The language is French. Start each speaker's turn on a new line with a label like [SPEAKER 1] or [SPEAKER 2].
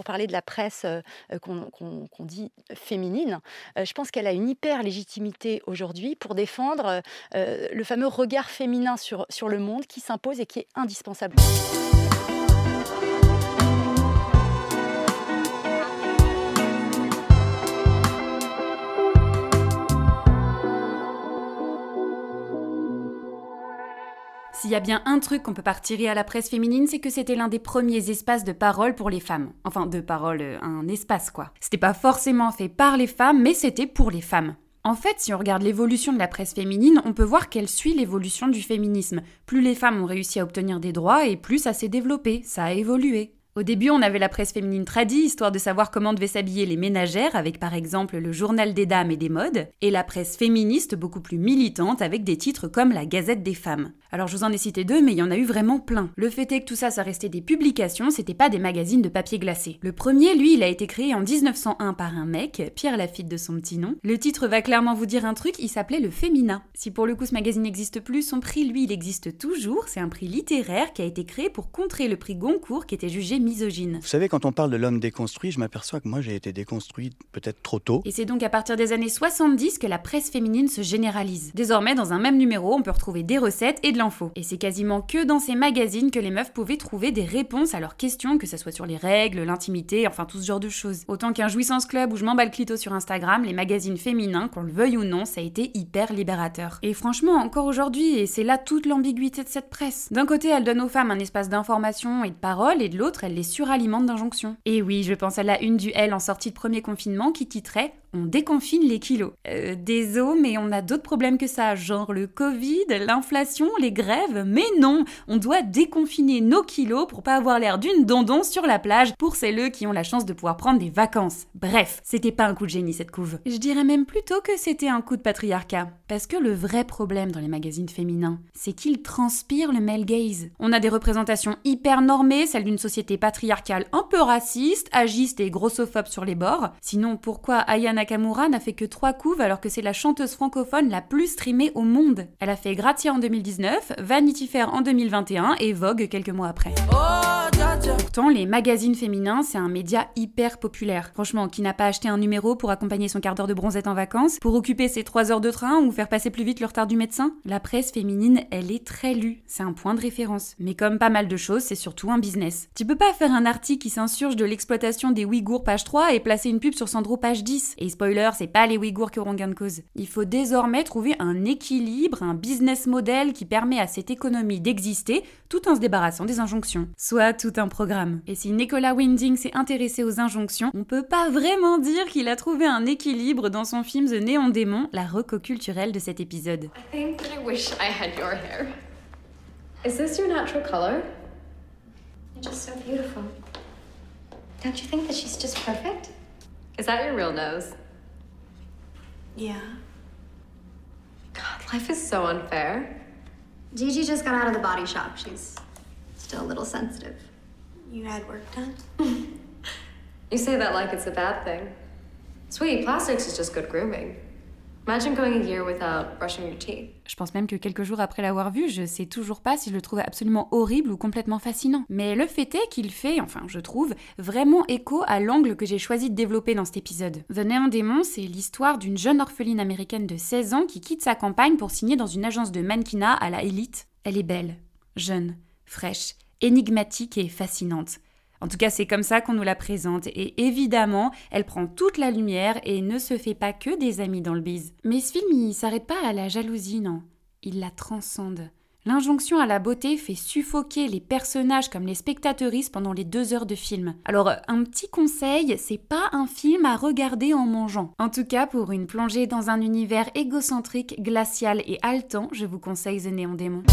[SPEAKER 1] pour parler de la presse qu'on dit féminine. je pense qu'elle a une hyper légitimité aujourd'hui pour défendre le fameux regard féminin sur, sur le monde qui s'impose et qui est indispensable.
[SPEAKER 2] S'il y a bien un truc qu'on peut pas retirer à la presse féminine, c'est que c'était l'un des premiers espaces de parole pour les femmes. Enfin, de parole, euh, un espace quoi. C'était pas forcément fait par les femmes, mais c'était pour les femmes. En fait, si on regarde l'évolution de la presse féminine, on peut voir qu'elle suit l'évolution du féminisme. Plus les femmes ont réussi à obtenir des droits et plus ça s'est développé, ça a évolué. Au début, on avait la presse féminine tradie, histoire de savoir comment devaient s'habiller les ménagères, avec par exemple le journal des dames et des modes, et la presse féministe beaucoup plus militante, avec des titres comme la Gazette des femmes. Alors je vous en ai cité deux, mais il y en a eu vraiment plein. Le fait est que tout ça, ça restait des publications, c'était pas des magazines de papier glacé. Le premier, lui, il a été créé en 1901 par un mec, Pierre Lafitte de son petit nom. Le titre va clairement vous dire un truc, il s'appelait Le Féminin. Si pour le coup ce magazine n'existe plus, son prix, lui, il existe toujours, c'est un prix littéraire qui a été créé pour contrer le prix Goncourt qui était jugé misogyne.
[SPEAKER 3] Vous savez, quand on parle de l'homme déconstruit, je m'aperçois que moi j'ai été déconstruit peut-être trop tôt.
[SPEAKER 2] Et c'est donc à partir des années 70 que la presse féminine se généralise. Désormais, dans un même numéro, on peut retrouver des recettes et de l'info. Et c'est quasiment que dans ces magazines que les meufs pouvaient trouver des réponses à leurs questions, que ce soit sur les règles, l'intimité, enfin tout ce genre de choses. Autant qu'un jouissance club où je m'emballe clito sur Instagram, les magazines féminins, qu'on le veuille ou non, ça a été hyper libérateur. Et franchement, encore aujourd'hui, et c'est là toute l'ambiguïté de cette presse. D'un côté, elle donne aux femmes un espace d'information et de parole, et de l'autre, les sur alimente d'injonctions. Et oui, je pense à la une du L en sortie de premier confinement qui titrait on déconfine les kilos. Euh, désolé, mais on a d'autres problèmes que ça, genre le Covid, l'inflation, les grèves. Mais non, on doit déconfiner nos kilos pour pas avoir l'air d'une dondon sur la plage pour celles qui ont la chance de pouvoir prendre des vacances. Bref, c'était pas un coup de génie cette couve. Je dirais même plutôt que c'était un coup de patriarcat. Parce que le vrai problème dans les magazines féminins, c'est qu'ils transpirent le male gaze. On a des représentations hyper normées, celles d'une société patriarcale un peu raciste, agiste et grossophobe sur les bords. Sinon, pourquoi Ayana Nakamura n'a fait que 3 couves alors que c'est la chanteuse francophone la plus streamée au monde. Elle a fait Gratia en 2019, Vanity Fair en 2021 et Vogue quelques mois après. Pourtant, les magazines féminins, c'est un média hyper populaire. Franchement, qui n'a pas acheté un numéro pour accompagner son quart d'heure de bronzette en vacances, pour occuper ses 3 heures de train ou faire passer plus vite le retard du médecin? La presse féminine, elle est très lue, c'est un point de référence. Mais comme pas mal de choses, c'est surtout un business. Tu peux pas faire un article qui s'insurge de l'exploitation des Ouïghours page 3 et placer une pub sur Sandro page 10. Et spoiler, c'est pas les Ouïghours qui auront gain de cause. Il faut désormais trouver un équilibre, un business model qui permet à cette économie d'exister tout en se débarrassant des injonctions. Soit tout un programme. Et si Nicolas Winding s'est intéressé aux injonctions, on peut pas vraiment dire qu'il a trouvé un équilibre dans son film The Néon Démon, la reco culturelle de cet épisode.
[SPEAKER 4] I think that I wish I had your hair. Is this your natural color? You're just so beautiful. Don't you think that she's just perfect? Is that your real nose? Yeah. God, life is so unfair.
[SPEAKER 5] Gigi just got out of the body shop. She's still a little sensitive.
[SPEAKER 4] You had work done? you say that like it's a bad thing. Sweet, plastics is just good grooming. Imagine going a year without brushing your teeth.
[SPEAKER 2] Je pense même que quelques jours après l'avoir vu, je sais toujours pas si je le trouve absolument horrible ou complètement fascinant. Mais le fait est qu'il fait, enfin je trouve, vraiment écho à l'angle que j'ai choisi de développer dans cet épisode. The Néon Démon, c'est l'histoire d'une jeune orpheline américaine de 16 ans qui quitte sa campagne pour signer dans une agence de mannequinat à la élite. Elle est belle, jeune, fraîche, énigmatique et fascinante. En tout cas, c'est comme ça qu'on nous la présente, et évidemment, elle prend toute la lumière et ne se fait pas que des amis dans le bise. Mais ce film, il s'arrête pas à la jalousie, non. Il la transcende. L'injonction à la beauté fait suffoquer les personnages comme les spectateuristes pendant les deux heures de film. Alors, un petit conseil, c'est pas un film à regarder en mangeant. En tout cas, pour une plongée dans un univers égocentrique, glacial et haletant, je vous conseille The Démon.